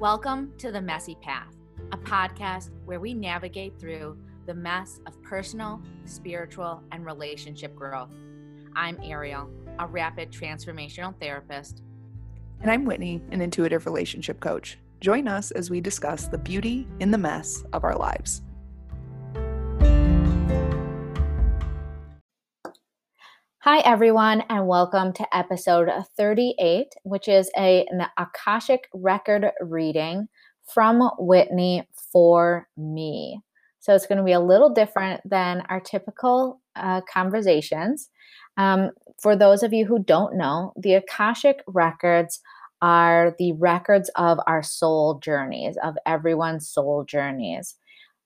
Welcome to The Messy Path, a podcast where we navigate through the mess of personal, spiritual, and relationship growth. I'm Ariel, a rapid transformational therapist. And I'm Whitney, an intuitive relationship coach. Join us as we discuss the beauty in the mess of our lives. Hi, everyone, and welcome to episode 38, which is a, an Akashic record reading from Whitney for me. So it's going to be a little different than our typical uh, conversations. Um, for those of you who don't know, the Akashic records are the records of our soul journeys, of everyone's soul journeys.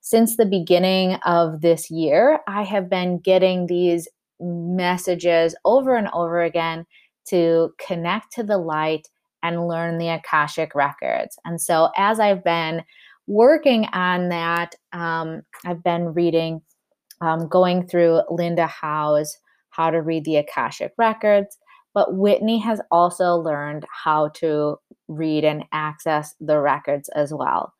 Since the beginning of this year, I have been getting these messages over and over again to connect to the light and learn the Akashic records. And so, as I've been working on that, um, I've been reading, um, going through Linda Howe's How to Read the Akashic Records. But Whitney has also learned how to read and access the records as well.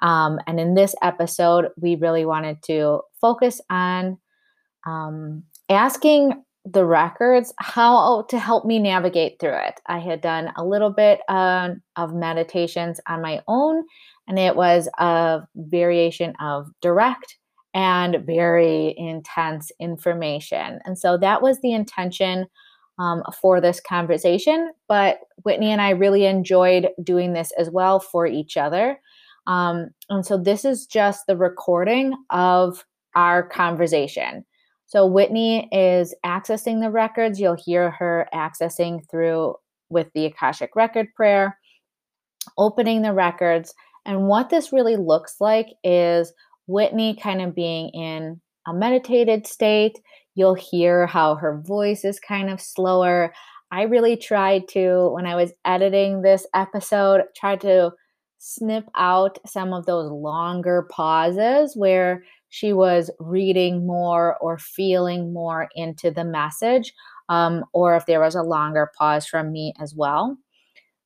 Um, and in this episode, we really wanted to focus on um, asking the records how to help me navigate through it. I had done a little bit uh, of meditations on my own, and it was a variation of direct and very intense information. And so that was the intention um, for this conversation. But Whitney and I really enjoyed doing this as well for each other. Um, and so this is just the recording of our conversation. So Whitney is accessing the records. You'll hear her accessing through with the Akashic Record Prayer, opening the records. And what this really looks like is Whitney kind of being in a meditated state. You'll hear how her voice is kind of slower. I really tried to, when I was editing this episode, tried to snip out some of those longer pauses where she was reading more or feeling more into the message, um, or if there was a longer pause from me as well.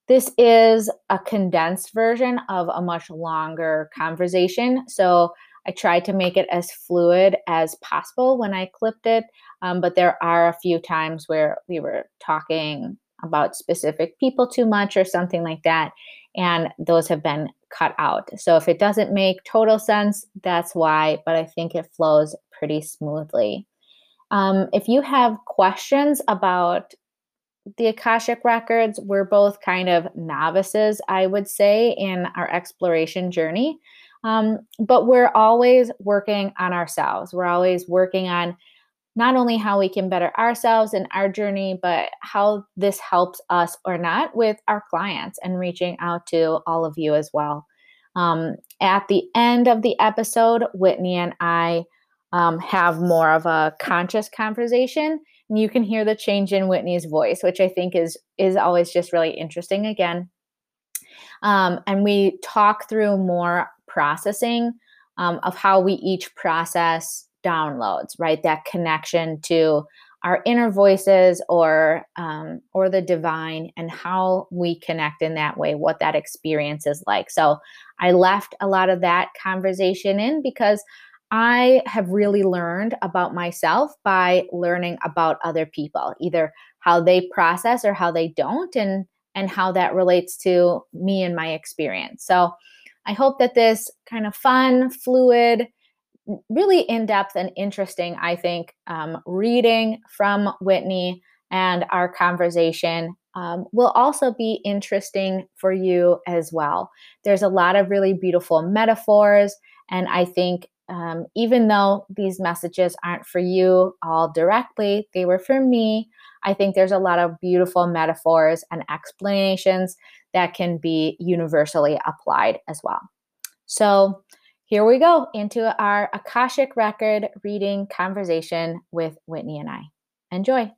This is a condensed version of a much longer conversation. So I tried to make it as fluid as possible when I clipped it. Um, but there are a few times where we were talking about specific people too much or something like that. And those have been cut out. So if it doesn't make total sense, that's why, but I think it flows pretty smoothly. Um, if you have questions about the Akashic Records, we're both kind of novices, I would say, in our exploration journey. Um, but we're always working on ourselves. We're always working on not only how we can better ourselves in our journey, but how this helps us or not with our clients and reaching out to all of you as well. Um, at the end of the episode, Whitney and I um, have more of a conscious conversation, and you can hear the change in Whitney's voice, which I think is is always just really interesting. Again, um, and we talk through more processing um, of how we each process downloads, right? That connection to our inner voices or um, or the divine and how we connect in that way what that experience is like so i left a lot of that conversation in because i have really learned about myself by learning about other people either how they process or how they don't and and how that relates to me and my experience so i hope that this kind of fun fluid really in depth and interesting, I think, um, reading from Whitney and our conversation um, will also be interesting for you as well. There's a lot of really beautiful metaphors, and I think um, even though these messages aren't for you all directly, they were for me. I think there's a lot of beautiful metaphors and explanations that can be universally applied as well. So, here we go into our Akashic Record reading conversation with Whitney and I. Enjoy.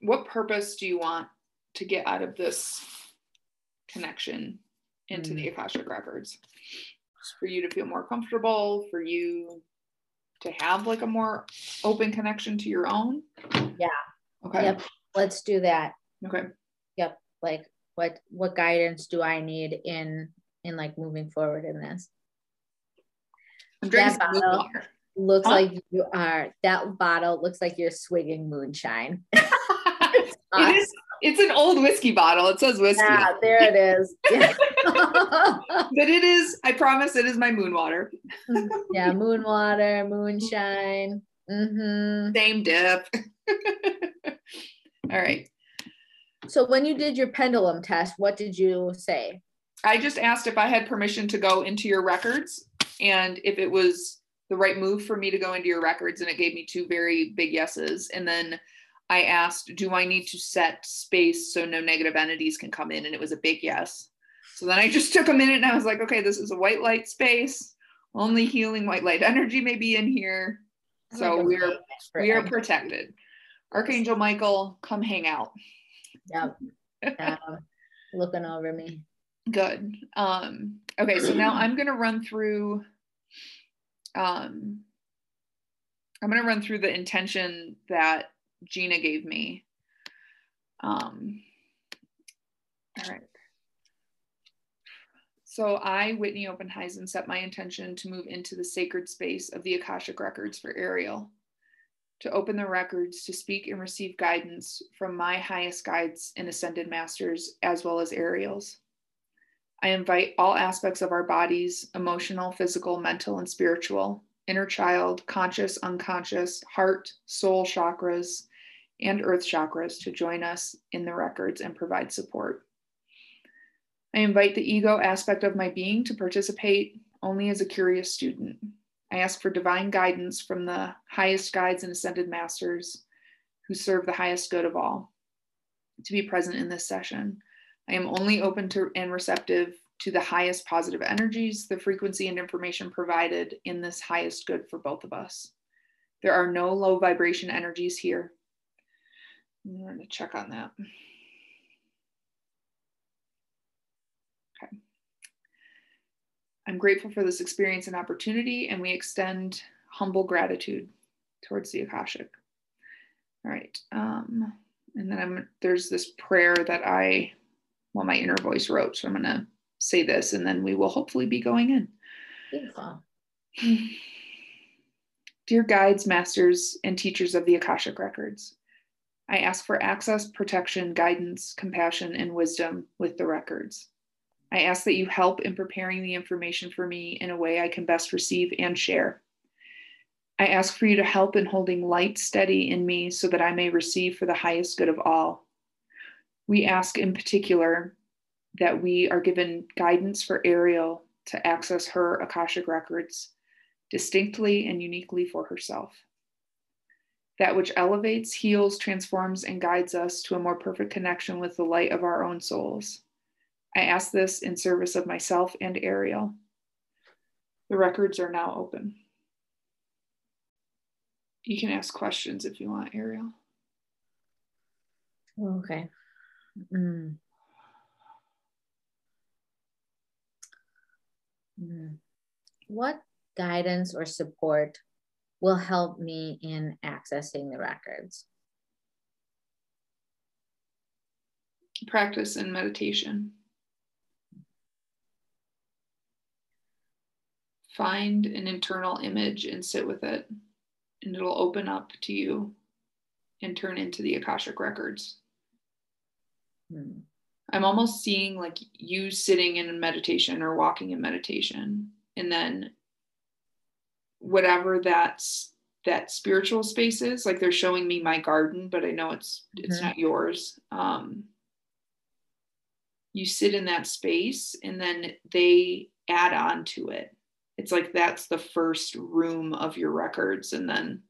What purpose do you want to get out of this connection into mm. the Akashic Records? Just for you to feel more comfortable, for you to have like a more open connection to your own? Yeah. Okay. Yep. let's do that. Okay. Like what what guidance do I need in in like moving forward in this? I'm drinking That bottle. Looks Huh? like you are that bottle looks like you're swigging moonshine. It is. It's an old whiskey bottle. It says whiskey, Yeah, there it is. Yeah. but it is. I promise, it is my moon water. yeah, moon water, moonshine. hmm Same dip. All right. So when you did your pendulum test, what did you say? I just asked if I had permission to go into your records and if it was the right move for me to go into your records. And it gave me two very big yeses. And then I asked, do I need to set space so no negative entities can come in? And it was a big yes. So then I just took a minute and I was like, okay, this is a white light space. Only healing white light energy may be in here. Oh so we're we are protected. Archangel Michael, come hang out. Yep. Yeah, looking over me. Good. Um, okay, so now I'm gonna run through um I'm gonna run through the intention that Gina gave me. Um all right. So I, Whitney Openheisen, set my intention to move into the sacred space of the Akashic Records for Ariel, to open the records, to speak and receive guidance from my highest guides and ascended masters, as well as Ariel's. I invite all aspects of our bodies emotional, physical, mental, and spiritual, inner child, conscious, unconscious, heart, soul chakras, and earth chakras to join us in the records and provide support. I invite the ego aspect of my being to participate only as a curious student. I ask for divine guidance from the highest guides and ascended masters who serve the highest good of all to be present in this session. I am only open to and receptive to the highest positive energies, the frequency and information provided in this highest good for both of us. There are no low vibration energies here. I'm going to check on that. Okay. I'm grateful for this experience and opportunity, and we extend humble gratitude towards the Akashic. All right. Um, and then I'm there's this prayer that I well, my inner voice wrote. So I'm going to say this and then we will hopefully be going in. Beautiful. Dear guides, masters, and teachers of the Akashic Records, I ask for access, protection, guidance, compassion, and wisdom with the records. I ask that you help in preparing the information for me in a way I can best receive and share. I ask for you to help in holding light steady in me so that I may receive for the highest good of all. We ask in particular that we are given guidance for Ariel to access her Akashic records distinctly and uniquely for herself. That which elevates, heals, transforms, and guides us to a more perfect connection with the light of our own souls. I ask this in service of myself and Ariel. The records are now open. You can ask questions if you want, Ariel. Okay. Mm. Mm. What guidance or support will help me in accessing the records? Practice and meditation. Find an internal image and sit with it, and it'll open up to you and turn into the Akashic records. Hmm. I'm almost seeing like you sitting in meditation or walking in meditation, and then whatever that's that spiritual space is, like they're showing me my garden, but I know it's it's Mhm. not yours. Um, you sit in that space, and then they add on to it. It's like that's the first room of your records, and then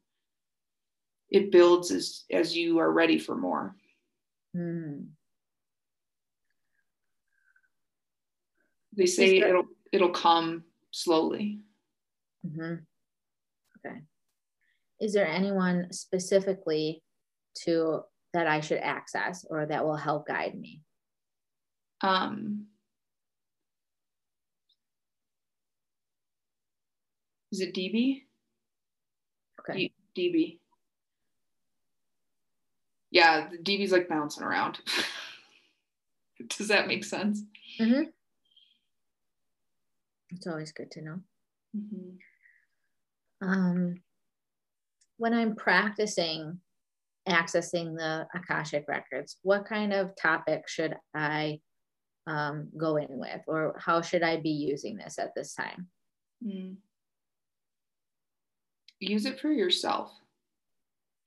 it builds as as you are ready for more. Hmm. They say there- it'll it'll come slowly. Mhm. Okay. Is there anyone specifically to that I should access or that will help guide me? Um, is it DB? Okay. D- DB. Yeah, the DB's like bouncing around. Does that make sense? Mm-hmm. It's always good to know. Mm-hmm. Um, when I'm practicing accessing the Akashic records, what kind of topic should I um, go in with, or how should I be using this at this time? Mm. Use it for yourself,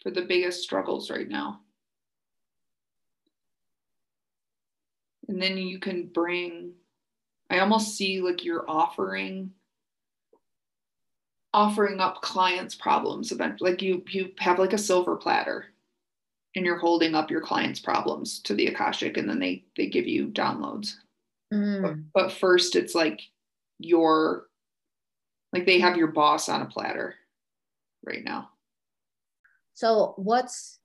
for the biggest struggles right now. And then you can bring, I almost see like you're offering offering up clients problems eventually like you you have like a silver platter and you're holding up your clients problems to the akashic and then they they give you downloads Mm. but, but first it's like your like they have your boss on a platter right now So what's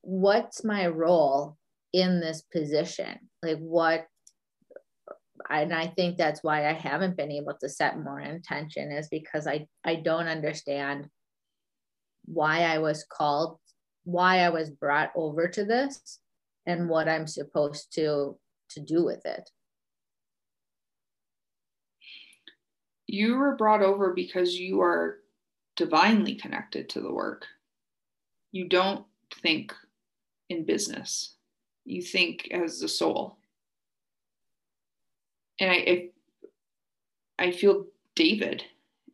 what's my role in this position? Like what and I think that's why I haven't been able to set more intention is because I I don't understand why I was called, why I was brought over to this and what I'm supposed to to do with it. you were brought over because you are divinely connected to the work. You don't think in business. You think as the soul. And i i, I feel david.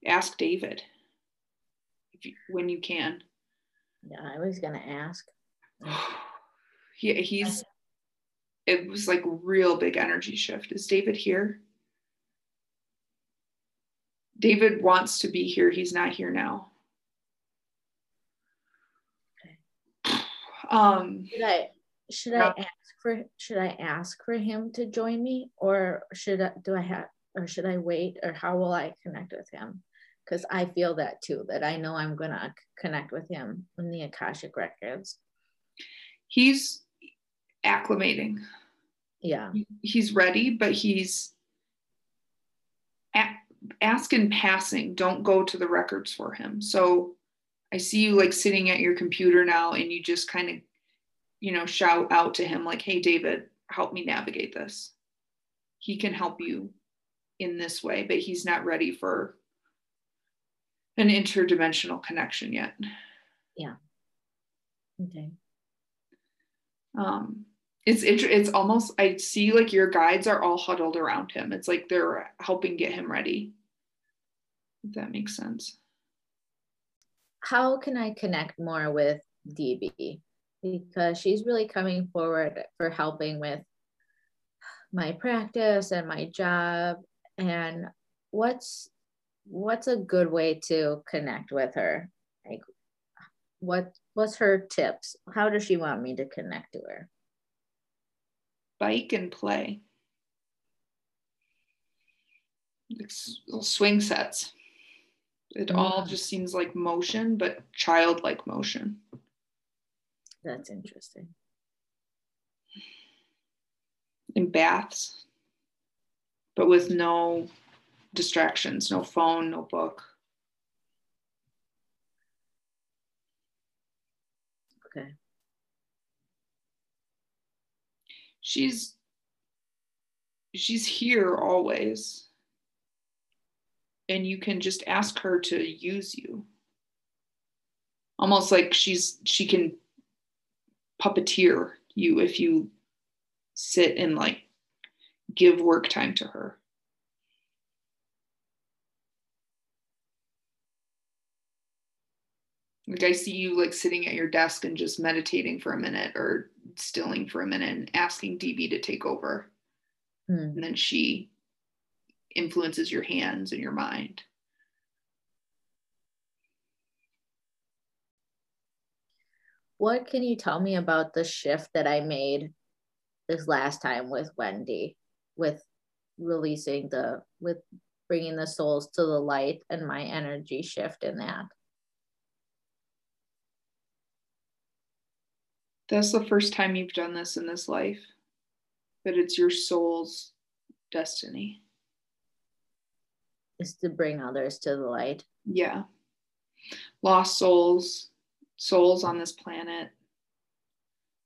Ask david. If you, when you can. Yeah, I was gonna ask. he, he's it was like real big energy shift. Is david here david wants to be here. He's not here now. Um Should I should I ask for should I ask for him to join me? Or should I do I have or should I wait? Or how will I connect with him? Because I feel that too, that I know I'm gonna connect with him in the Akashic records. he's acclimating. Yeah. he's ready but he's ask in passing don't go to the records for him so i see you like sitting at your computer now and you just kind of you know shout out to him like hey david help me navigate this he can help you in this way but he's not ready for an interdimensional connection yet Yeah. Okay. um it's it, it's almost i see like your guides are all huddled around him it's like they're helping get him ready if that makes sense How can I connect more with DB? Because she's really coming forward for helping with my practice and my job. And what's what's a good way to connect with her? Like what what's her tips? How does she want me to connect to her? Bike and play little swing sets it all Mm. just seems like motion but childlike motion That's interesting. in baths but with no distractions no phone no book Okay. She's she's here always. And you can just ask her to use you. Almost like she's she can puppeteer you if you sit and like give work time to her like i see you like sitting at your desk and just meditating for a minute or stilling for a minute and asking db to take over Hmm. and then she influences your hands and your mind What can you tell me about the shift that I made this last time with Wendy, with releasing the, with bringing the souls to the light and my energy shift in that? That's the first time you've done this in this life but it's your soul's destiny Is to bring others to the light. yeah lost souls souls on this planet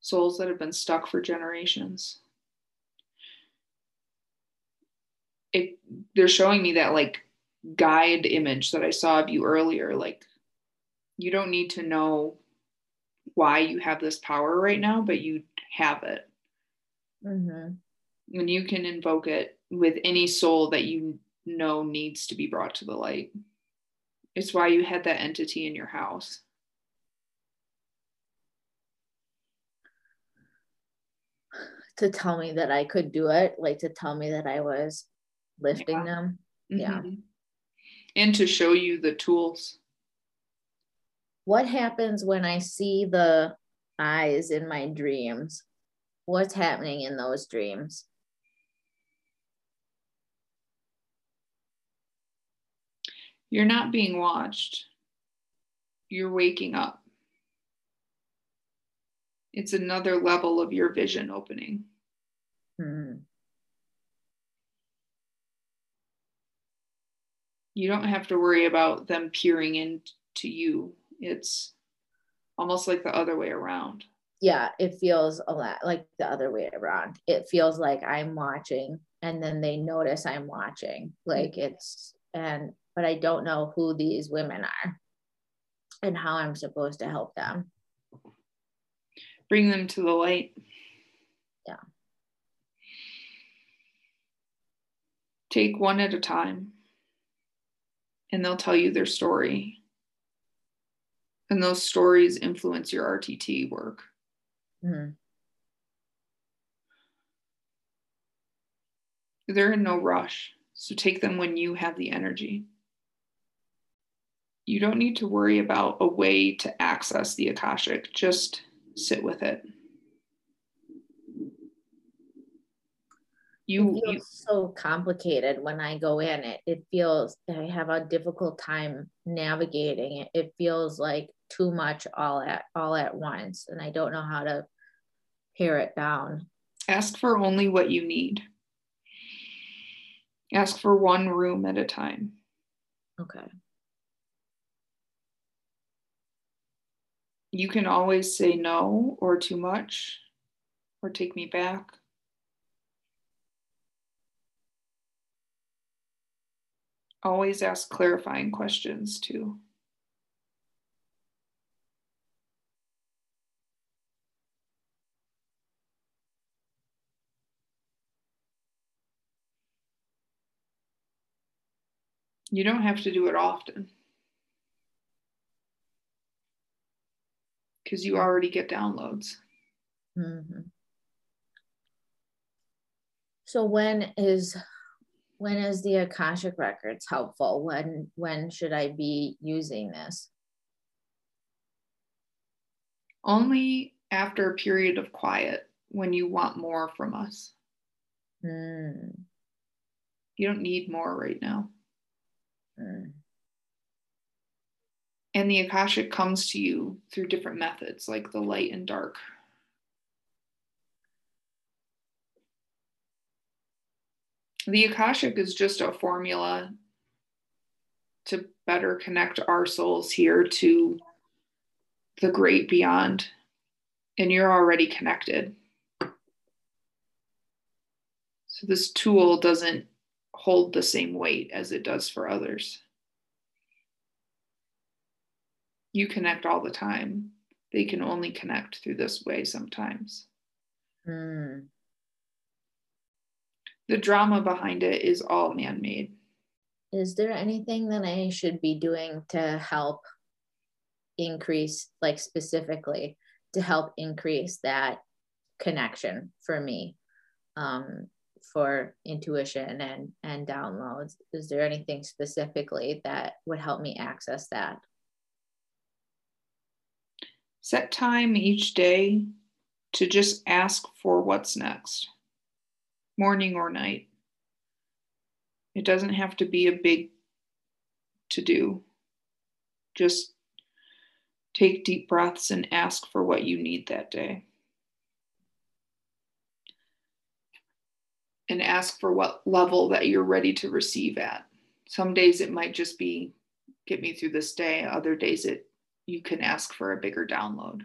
souls that have been stuck for generations. It, they're showing me that like guide image that I saw of you earlier. Like, you don't need to know why you have this power right now, but you have it. Mm-hmm. And you can invoke it with any soul that you know needs to be brought to the light. It's why you had that entity in your house. To tell me that I could do it, like to tell me that I was lifting yeah. them. Mm-hmm. Yeah. And to show you the tools. What happens when I see the eyes in my dreams? What's happening in those dreams? You're not being watched. You're waking up. It's another level of your vision opening. Hmm. You don't have to worry about them peering into you. It's almost like the other way around. Yeah, it feels a lot like the other way around. It feels like I'm watching and then they notice I'm watching. Like it's, and but I don't know who these women are and how I'm supposed to help them. Bring them to the light. Yeah. Take one at a time, and they'll tell you their story. And those stories influence your RTT work. Mm-hmm. They're in no rush. So take them when you have the energy you don't need to worry about a way to access the Akashic, just sit with it. You, it feels so complicated when I go in it. It feels I have a difficult time navigating it. It feels like too much all at all at once, and I don't know how to pare it down. Ask for only what you need. Ask for one room at a time. Okay. You can always say no or too much or take me back. Always ask clarifying questions too. You don't have to do it often. because you already get downloads. Mm-hmm. So when is when is the Akashic records helpful? When when should I be using this? Only after a period of quiet when you want more from us. Mm. You don't need more right now. Mm. And the Akashic comes to you through different methods, like the light and dark. The Akashic is just a formula to better connect our souls here to the great beyond. And you're already connected. So this tool doesn't hold the same weight as it does for others you connect all the time. They can only connect through this way sometimes. Mm. The drama behind it is all man made. Is there anything that I should be doing to help increase, like specifically, to help increase that connection for me? Um, for intuition and and downloads is there anything specifically that would help me access that Set time each day to just ask for what's next, morning or night. It doesn't have to be a big to do. Just take deep breaths and ask for what you need that day. and ask for what level that you're ready to receive at. Some days it might just be get me through this day. Other days it you can ask for a bigger download.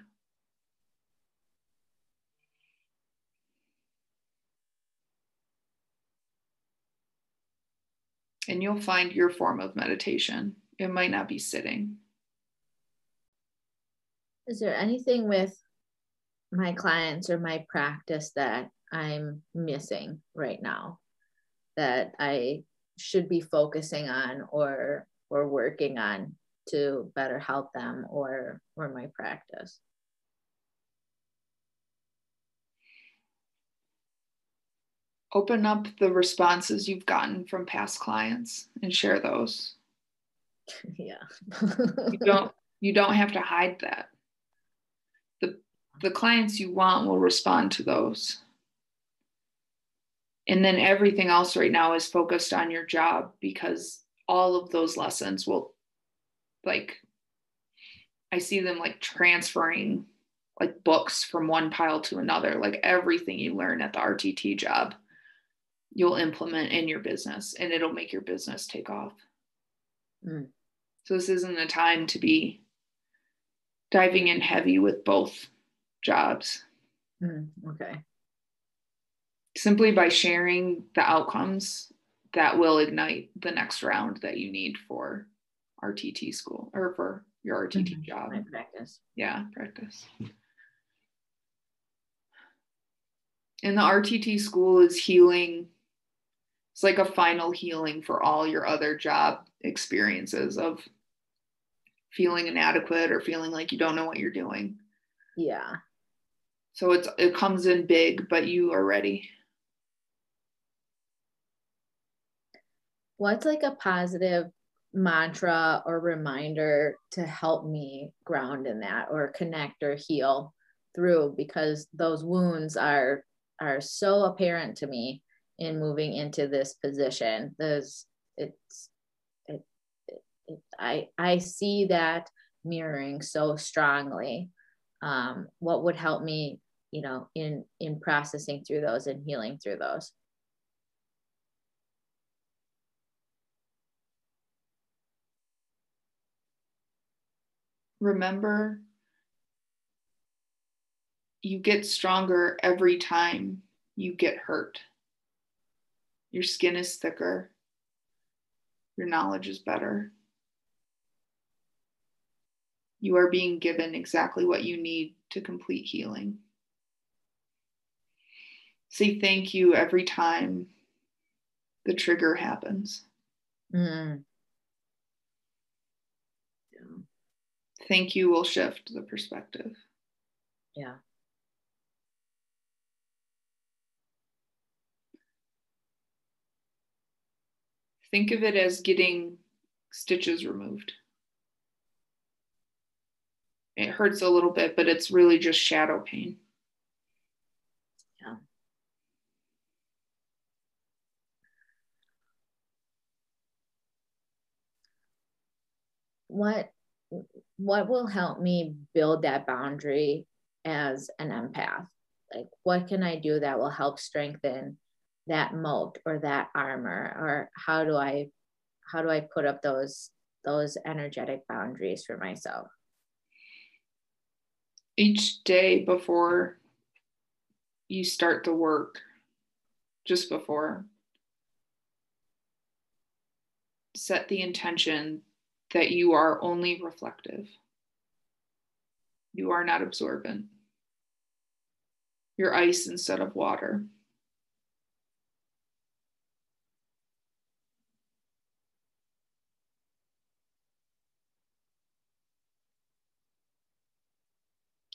And you'll find your form of meditation. It might not be sitting. Is there anything with my clients or my practice that I'm missing right now that I should be focusing on or or working on to better help them or or my practice? open up the responses you've gotten from past clients and share those. Yeah. you don't you don't have to hide that. The the clients you want will respond to those. And then everything else right now is focused on your job because all of those lessons will like I see them like transferring like books from one pile to another, like everything you learn at the RTT job you'll implement in your business and it'll make your business take off. Mm. So this isn't a time to be diving in heavy with both jobs. Mm, okay. Simply by sharing the outcomes that will ignite the next round that you need for RTT school or for your RTT mm-hmm. job. My practice. Yeah, practice. And the RTT school is healing it's like a final healing for all your other job experiences of feeling inadequate or feeling like you don't know what you're doing. Yeah. So it's it comes in big, but you are ready. What's like a positive mantra or reminder to help me ground in that or connect or heal through because those wounds are are so apparent to me in moving into this position. There's it's it, it, it I I see that mirroring so strongly. Um, what would help me, you know, in in processing through those and healing through those? Remember, you get stronger every time you get hurt. Your skin is thicker. Your knowledge is better. You are being given exactly what you need to complete healing. Say thank you every time the trigger happens. Mm. Thank you will shift the perspective. Yeah. Think of it as getting stitches removed. It hurts a little bit, but it's really just shadow pain. Yeah. What what will help me build that boundary as an empath? Like what can I do that will help strengthen that moat or that armor or how do i how do i put up those those energetic boundaries for myself each day before you start the work just before set the intention that you are only reflective you are not absorbent you're ice instead of water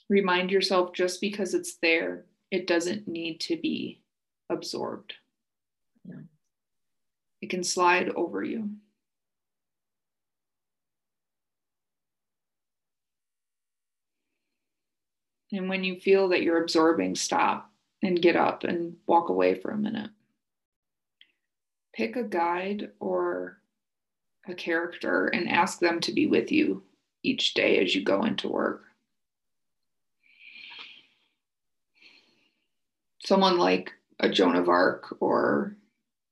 remind yourself just because it's there, it doesn't need to be absorbed. Yeah. It can slide over you. And when you feel that you're absorbing, stop and get up and walk away for a minute. Pick a guide or a character and ask them to be with you each day as you go into work. someone like a Joan of Arc or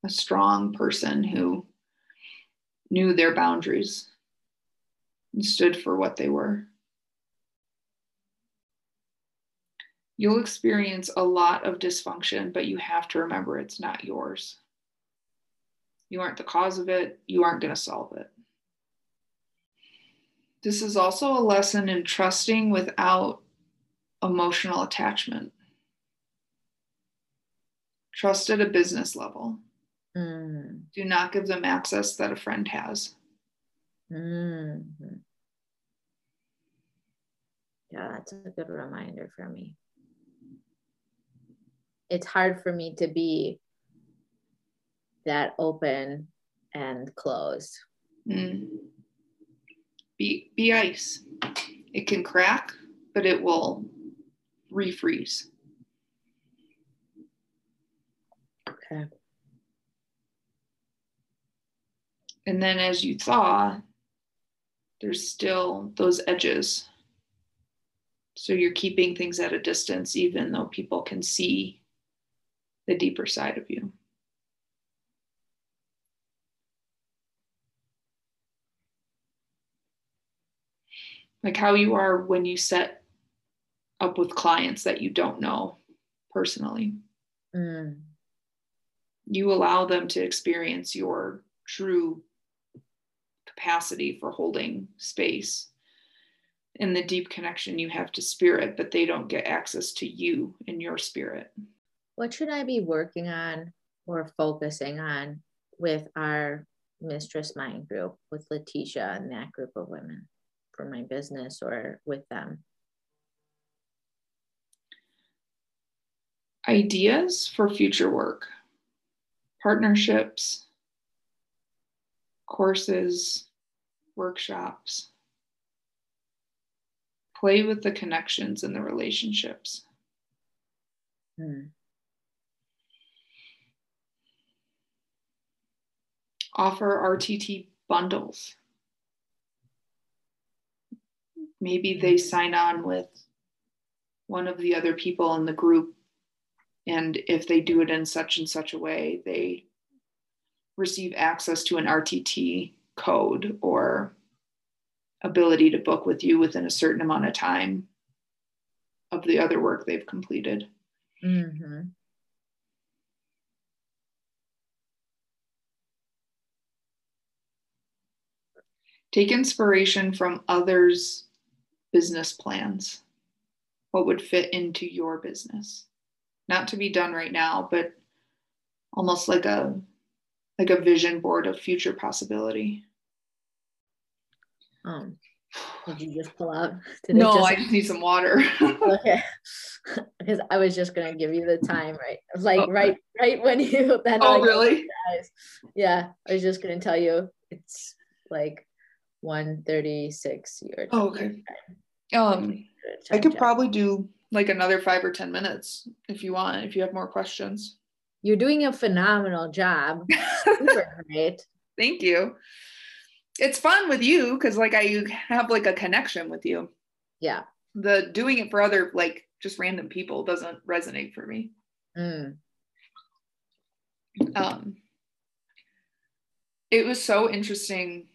a strong person who knew their boundaries and stood for what they were. You'll experience a lot of dysfunction, but you have to remember it's not yours. You aren't the cause of it. You aren't going to solve it. This is also a lesson in trusting without emotional attachment. Trust at a business level. Mm. Do not give them access that a friend has. Mm-hmm. Yeah, that's a good reminder for me. It's hard for me to be that open and closed. Mm. Be, be ice. It can crack, but it will refreeze. Okay. And then as you thaw, there's still those edges. So you're keeping things at a distance, even though people can see the deeper side of you. Like how you are when you set up with clients that you don't know personally. Mm. You allow them to experience your true capacity for holding space and the deep connection you have to spirit, but they don't get access to you and your spirit. What should I be working on or focusing on with our Mistress Mind group, with Letitia and that group of women for my business or with them? Ideas for future work, partnerships, courses, workshops. Play with the connections and the relationships. Hmm. Offer RTT bundles. Maybe they sign on with one of the other people in the group. And if they do it in such and such a way, they receive access to an RTT code or ability to book with you within a certain amount of time of the other work they've completed. Mm-hmm. Take inspiration from others' business plans. What would fit into your business? Not to be done right now, but almost like a like a vision board of future possibility. Um, did you just pull out? Did no, just... I just need some water. okay, because I was just gonna give you the time, right? Like okay. right, right when you then. Oh, really? Yeah, I was just gonna tell you it's like one thirty six. Your oh, okay. Um, I could probably do like another five or ten minutes if you want. If you have more questions. You're doing a phenomenal job. Super great. Thank you. It's fun with you because like I have like a connection with you. Yeah. The doing it for other like just random people doesn't resonate for me. Mm. Um it was so interesting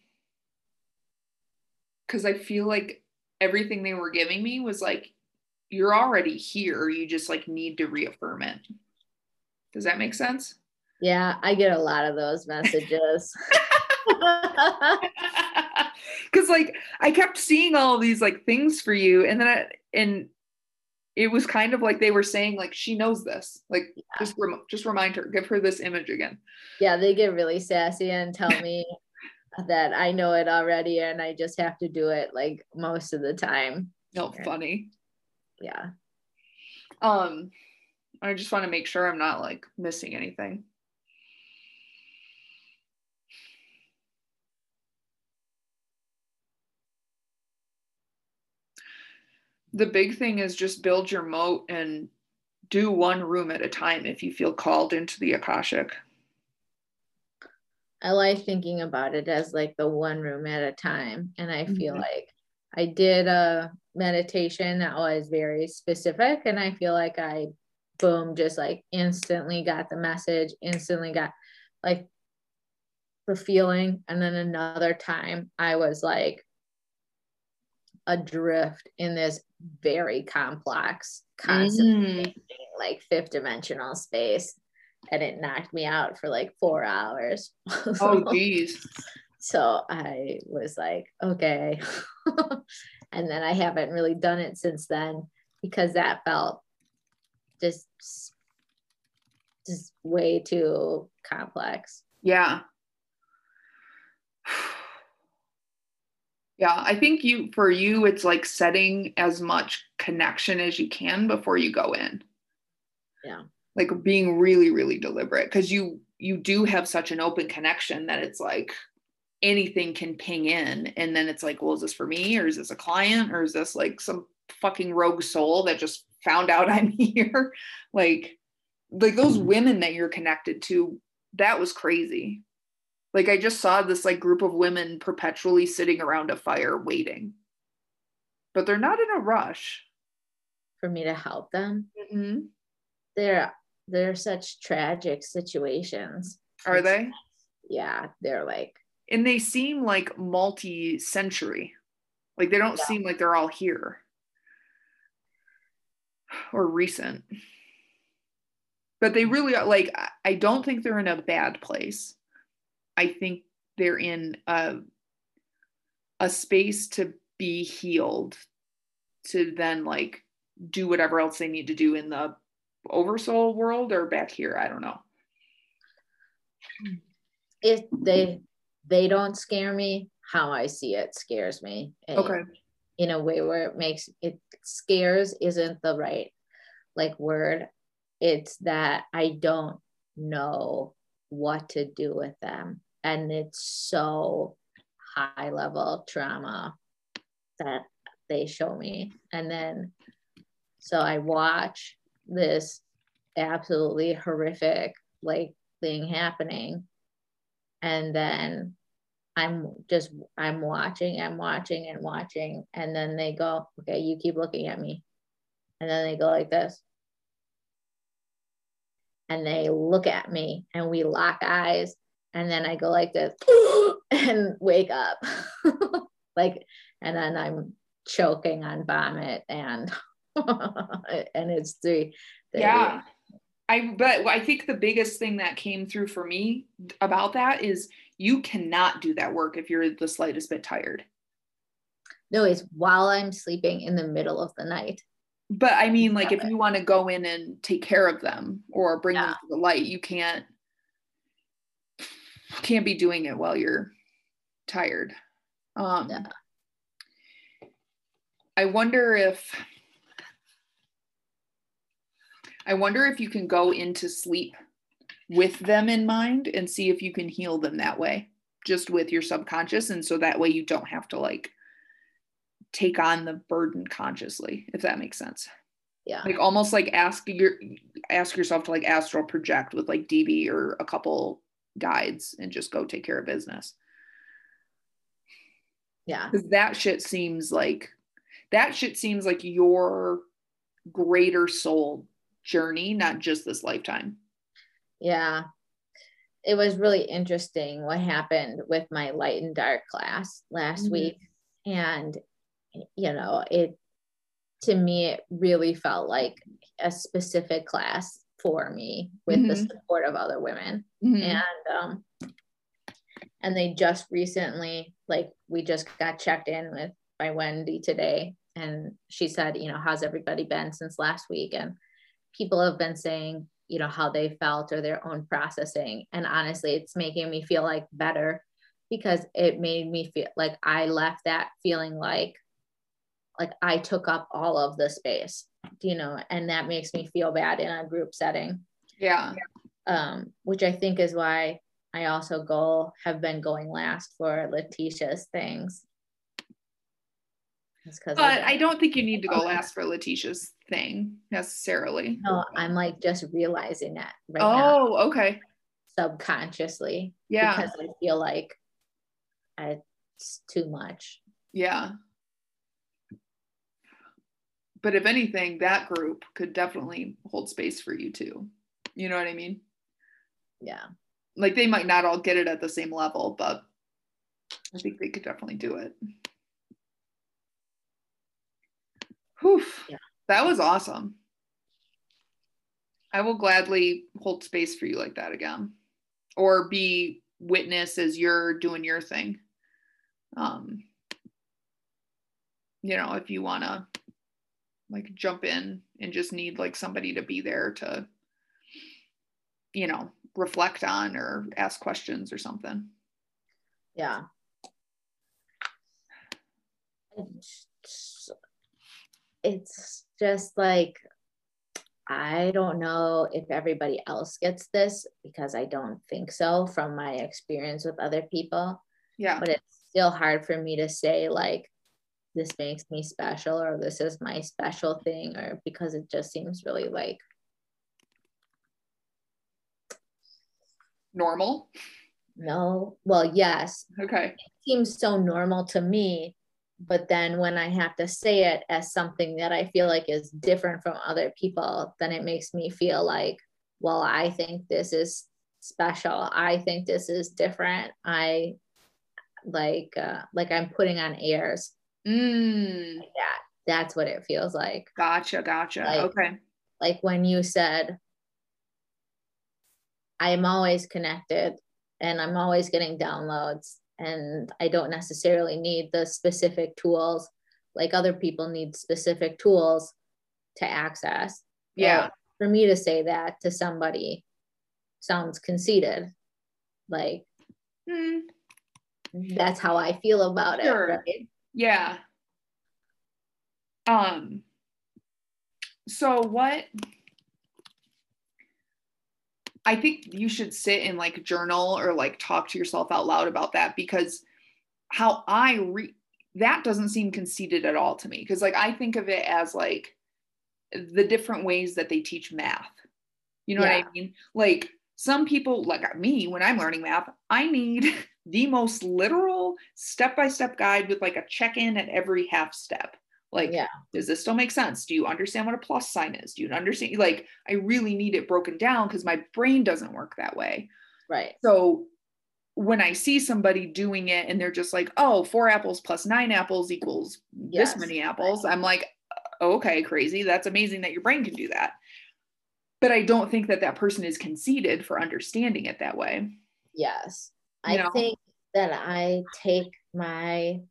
because I feel like everything they were giving me was like, you're already here. You just like need to reaffirm it. Does that make sense? Yeah, I get a lot of those messages. Cuz like I kept seeing all of these like things for you and then I, and it was kind of like they were saying like she knows this. Like yeah. just rem- just remind her, give her this image again. Yeah, they get really sassy and tell me that I know it already and I just have to do it like most of the time. No, funny. Yeah. Um I just want to make sure I'm not like missing anything. The big thing is just build your moat and do one room at a time if you feel called into the Akashic. I like thinking about it as like the one room at a time. And I feel mm-hmm. like I did a meditation that was very specific, and I feel like I boom, just like instantly got the message, instantly got like the feeling. And then another time I was like adrift in this very complex, constant, mm. like fifth dimensional space. And it knocked me out for like four hours. Oh, geez. so I was like, okay. and then I haven't really done it since then because that felt just just way too complex. Yeah. Yeah, I think you for you it's like setting as much connection as you can before you go in. Yeah. Like being really really deliberate because you you do have such an open connection that it's like anything can ping in and then it's like well is this for me or is this a client or is this like some fucking rogue soul that just found out I'm here like like those women that you're connected to that was crazy like I just saw this like group of women perpetually sitting around a fire waiting. But they're not in a rush. For me to help them. Mm-hmm. They're they're such tragic situations. Are It's- they? Yeah, they're like And they seem like multi-century. Like they don't Yeah. seem like they're all here. Or recent. But they really are like I- I don't think they're in a bad place. I think they're in a a space to be healed to then like do whatever else they need to do in the oversoul world or back here i don't know if they they don't scare me. How I see it scares me. And okay in a way where it makes it scares isn't the right like word. It's that I don't know what to do with them. And it's so high level trauma that they show me. And then so I watch this absolutely horrific like thing happening. And then I'm just I'm watching, I'm watching and watching, and then they go, okay, you keep looking at me. And then they go like this. And they look at me and we lock eyes. And then I go like this and wake up. like, and then I'm choking on vomit and and it's three. yeah i but i think the biggest thing that came through for me about that is you cannot do that work if you're the slightest bit tired No, it's while I'm sleeping in the middle of the night. but i mean like if you want to go in and take care of them or bring them to the light you can't can't be doing it while you're tired um Yeah. i wonder if i wonder if you can go into sleep with them in mind and see if you can heal them that way just with your subconscious and so that way you don't have to like take on the burden consciously if that makes sense Yeah. like almost like ask your ask yourself to like astral project with like db or a couple guides and just go take care of business Yeah. because that shit seems like that shit seems like your greater soul journey not just this lifetime Yeah. It was really interesting what happened with my light and dark class last Mhm. week. And, you know, it, to me, it really felt like a specific class for me with the Mhm. support of other women. Mhm. and um and they just recently like we just got checked in with by wendy today and she said you know how's everybody been since last week and people have been saying you know how they felt or their own processing. And honestly it's making me feel like better because it made me feel like i left that feeling like like i took up all of the space you know? And that makes me feel bad in a group setting. Yeah. Um, which I think is why I also go have been going last for Letitia's things. But i don't think you need to go last for letitia's thing necessarily no, I'm like just realizing that right now oh okay subconsciously yeah because I feel like it's too much. Yeah. But if anything, that group could definitely hold space for you too. You know what I mean? Yeah. Like they might not all get it at the same level, but I think they could definitely do it. Whew. Yeah. That was awesome. I will gladly hold space for you like that again or be witness as you're doing your thing. Um, you know, if you want to like jump in and just need like somebody to be there to, you know, reflect on or ask questions or something. Yeah. It's, just like I don't know if everybody else gets this because I don't think so from my experience with other people. Yeah. But it's still hard for me to say, like, this makes me special or this is my special thing, or because it just seems really like normal. No. Well, yes. Okay. It seems so normal to me but then when I have to say it as something that I feel like is different from other people, then it makes me feel like, well, I think this is special. I think this is different. I like uh, like I'm putting on airs. Mm. Like that. That's what it feels like. Gotcha, gotcha. Like, okay. Like when you said, I'm always connected and I'm always getting downloads and I don't necessarily need the specific tools like other people need specific tools to access. Yeah. Well, for me to say that to somebody sounds conceited. Like mm. that's how I feel about sure. it. Right? Yeah. Um so what I think you should sit and like journal or like talk to yourself out loud about that because how I re that doesn't seem conceited at all to me because like I think of it as like the different ways that they teach math. You know yeah. what I mean? Like some people like me when I'm learning math, I need the most literal step-by-step guide with like a check-in at every half step. Like, yeah. does this still make sense? Do you understand what a plus sign is? Do you understand? Like, I really need it broken down because my brain doesn't work that way. Right. So when I see somebody doing it and they're just like, oh, four apples plus nine apples equals yes. this many apples, I'm like, okay, crazy. That's amazing that your brain can do that. But I don't think that that person is conceited for understanding it that way. Yes. You I know? think that I take my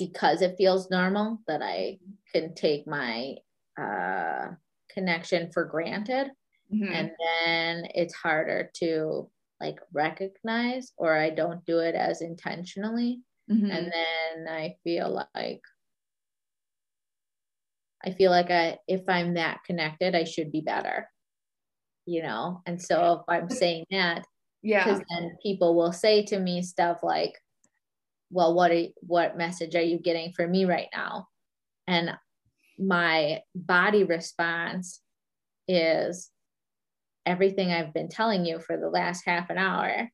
because it feels normal that I can take my uh, connection for granted. Mm-hmm. And then it's harder to like recognize, or I don't do it as intentionally. Mm-hmm. And then I feel like I feel like I if I'm that connected, I should be better. You know? And so if I'm saying that, yeah, because then people will say to me stuff like, well what are, what message are you getting for me right now? And my body response is everything i've been telling you for the last half an hour.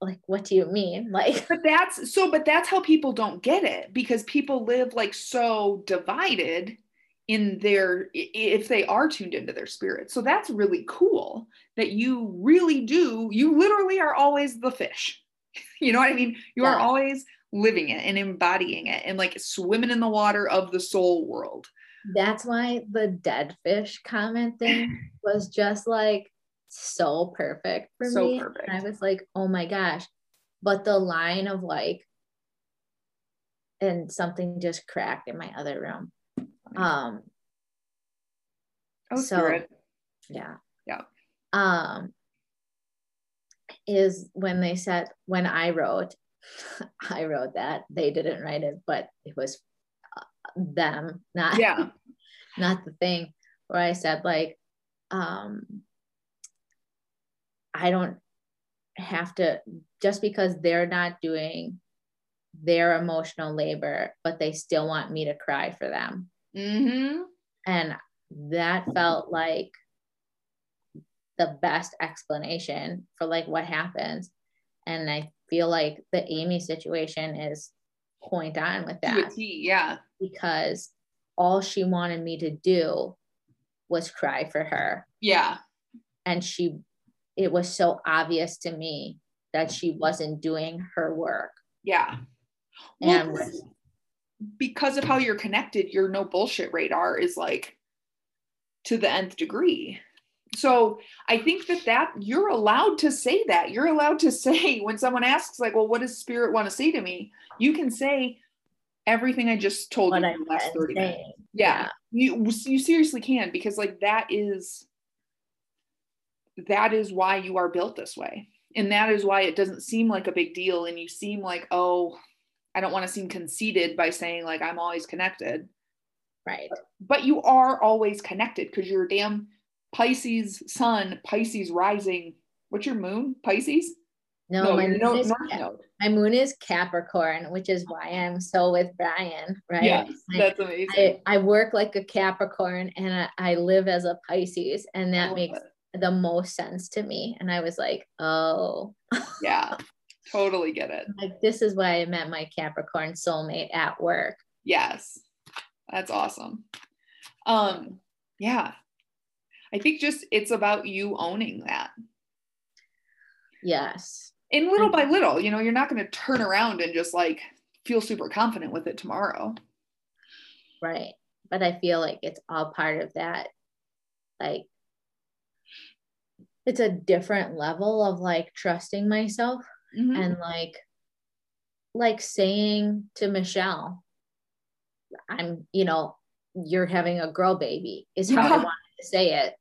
Like what do you mean? Like but that's so but that's how people don't get it because people live like so divided in their if they are tuned into their spirit. So that's really cool that you really do you literally are always the fish you know what I mean? You yeah. are always living it and embodying it and like swimming in the water of the soul world. That's why the dead fish comment thing was just like so perfect for so me. Perfect. And I was like, oh my gosh. But the line of like, and something just cracked in my other room. Um, oh, so, spirit. Yeah. Yeah. Um, is when they said when I wrote, I wrote that they didn't write it, but it was uh, them, not yeah, not the thing where I said like, um, I don't have to just because they're not doing their emotional labor, but they still want me to cry for them. Mm-hmm. And that felt like the best explanation for like what happens. And I feel like the Amy situation is point on with that. Yeah. Because all she wanted me to do was cry for her. Yeah. And she, it was so obvious to me that she wasn't doing her work. Yeah. And because of how you're connected, your no bullshit radar is like to the nth degree. So I think that that you're allowed to say that. You're allowed to say when someone asks like, "Well, what does spirit want to say to me?" You can say everything I just told What you in the last said, 30 minutes. saying. Yeah. You you seriously can because like that is that is why you are built this way. And that is why it doesn't seem like a big deal and you seem like, "Oh, I don't want to seem conceited by saying like I'm always connected." Right. but you are always connected because you're a damn Pisces sun, Pisces rising. What's your moon? Pisces? No, my, moon no- is node. my moon is Capricorn, which is why I'm so with Brian, right? Yes, I- that's amazing. I, I work like a Capricorn and I, I live as a Pisces, and that makes it. the most sense to me. And I was like, oh, yeah, totally get it. like this is why I met my Capricorn soulmate at work. Yes, that's awesome. Um, yeah, I think just it's about you owning that. Yes. And little by little, you know, you're not going to turn around and just like feel super confident with it tomorrow. Right. But I feel like it's all part of that. Like, it's a different level of like trusting myself Mhm. and like, like saying to Michelle, I'm, you know, you're having a girl baby is how I wanted to say it.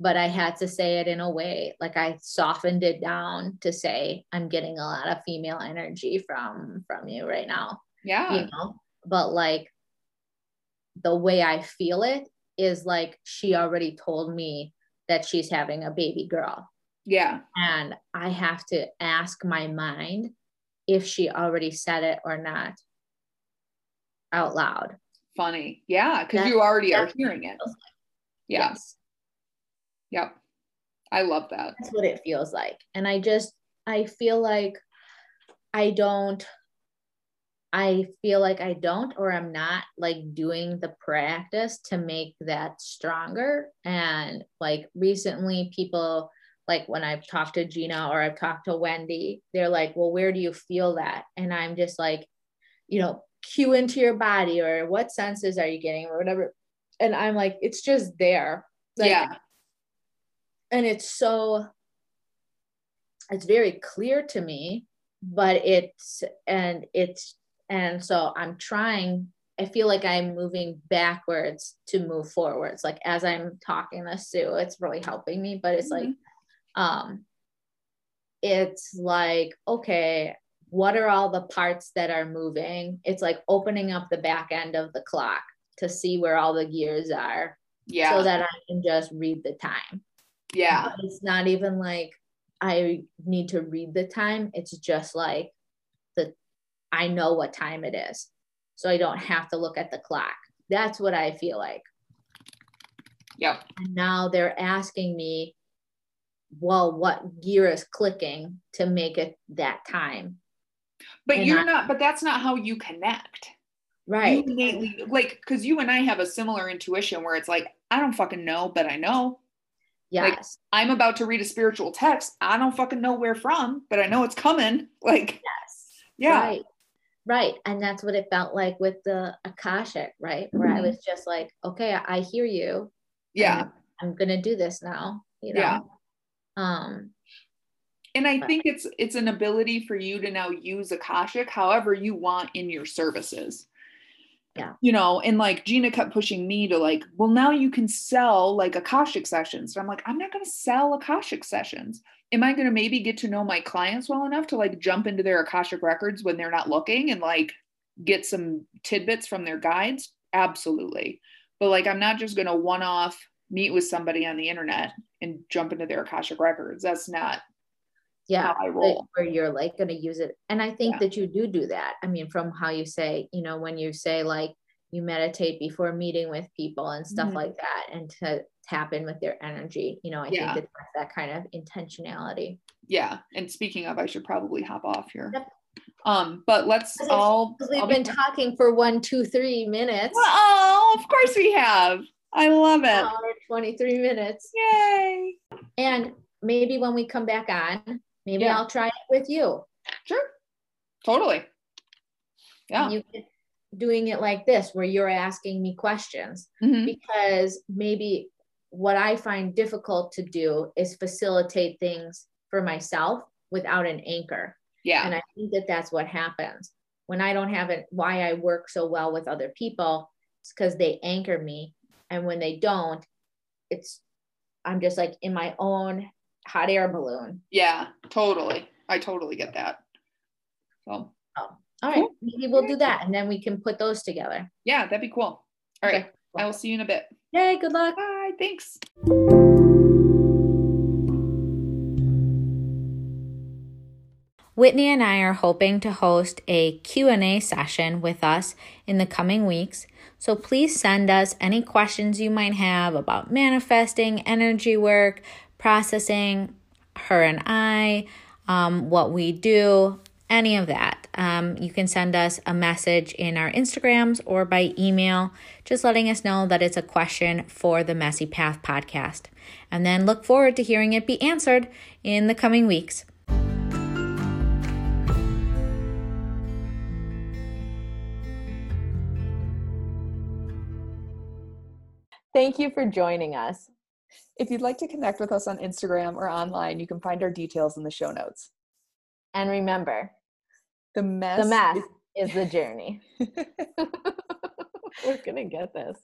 But I had to say it in a way like I softened it down to say I'm getting a lot of female energy from from you right now yeah. you know but like the way i feel it is like she already told me that she's having a baby girl Yeah. and i have to ask my mind if she already said it or not out loud Funny. Yeah. Because you already are hearing it. feels Yeah. yes Yep. I love that. that's what it feels like and i just i feel like i don't i feel like i don't or i'm not like doing the practice to make that stronger and like recently people like when i've talked to gina or i've talked to wendy they're like well where do you feel that and i'm just like you know cue into your body or what senses are you getting or whatever and i'm like it's just there like, yeah. And it's so it's very clear to me but it's and it's and so i'm trying i feel like i'm moving backwards to move forwards. Like as i'm talking this through it's really helping me but it's like um it's like okay what are all the parts that are moving? It's like opening up the back end of the clock to see where all the gears are Yeah. so that i can just read the time yeah. but it's not even like I need to read the time. It's just like the I know what time it is. So I don't have to look at the clock. That's what I feel like. Yep. And now they're asking me, well, what gear is clicking to make it that time? But And you're I- not, but that's not how you connect. Right. You innately, like, because you and I have a similar intuition where it's like, I don't fucking know, but I know. Yes. I'm about to read a spiritual text. I don't fucking know where from, but I know it's coming. Like, yes. yeah. Right. Right. And that's what it felt like with the Akashic, right? Where I Mhm. was just like, okay, I hear you. Yeah. I'm gonna do this now, you know. Yeah. Um, And I But- think it's it's an ability for you to now use Akashic however you want in your services. Yeah. You know, and like Gina kept pushing me to like, well, now you can sell like Akashic sessions. And I'm like, I'm not gonna sell Akashic sessions. Am I gonna maybe get to know my clients well enough to like jump into their Akashic records when they're not looking and like get some tidbits from their guides? Absolutely. But like I'm not just gonna one-off meet with somebody on the internet and jump into their Akashic records. That's not yeah, how I like, roll. where you're like gonna use it. And I think Yeah. that you do do that. I mean, from how you say, you know, when you say like you meditate before meeting with people and stuff Mhm. like that, and to tap in with their energy, you know, I Yeah. think that that kind of intentionality. Yeah. And speaking of, I should probably hop off here. Yep. Um, but let's all. We've I'll be- been talking for one, two, three minutes. Oh, of course we have. I love it. 23 minutes. Yay. And maybe when we come back on, maybe Yeah. I'll try it with you. Sure. Totally. Yeah. You doing it like this, where you're asking me questions, Mhm. because maybe what I find difficult to do is facilitate things for myself without an anchor. Yeah. And I think that that's what happens when I don't have it. Why I work so well with other people is because they anchor me. And when they don't, it's, I'm just like in my own hot air balloon. Yeah, totally. I totally get that. So, oh, all right. Maybe we'll do that and then we can put those together. Yeah, that'd be cool. All okay. right. I will see you in a bit. Yay, good luck. Bye. Thanks. Whitney and I are hoping to host a Q&A session with us in the coming weeks. So please send us any questions you might have about manifesting, energy work, processing, her and I, um, what we do, any of that. Um, you can send us a message in our Instagrams or by email, just letting us know that it's a question for the Messy Path podcast. And then look forward to hearing it be answered in the coming weeks. Thank you for joining us. If you'd like to connect with us on Instagram or online, you can find our details in the show notes. And remember, the mess, the mess is, is the journey. We're going to get this.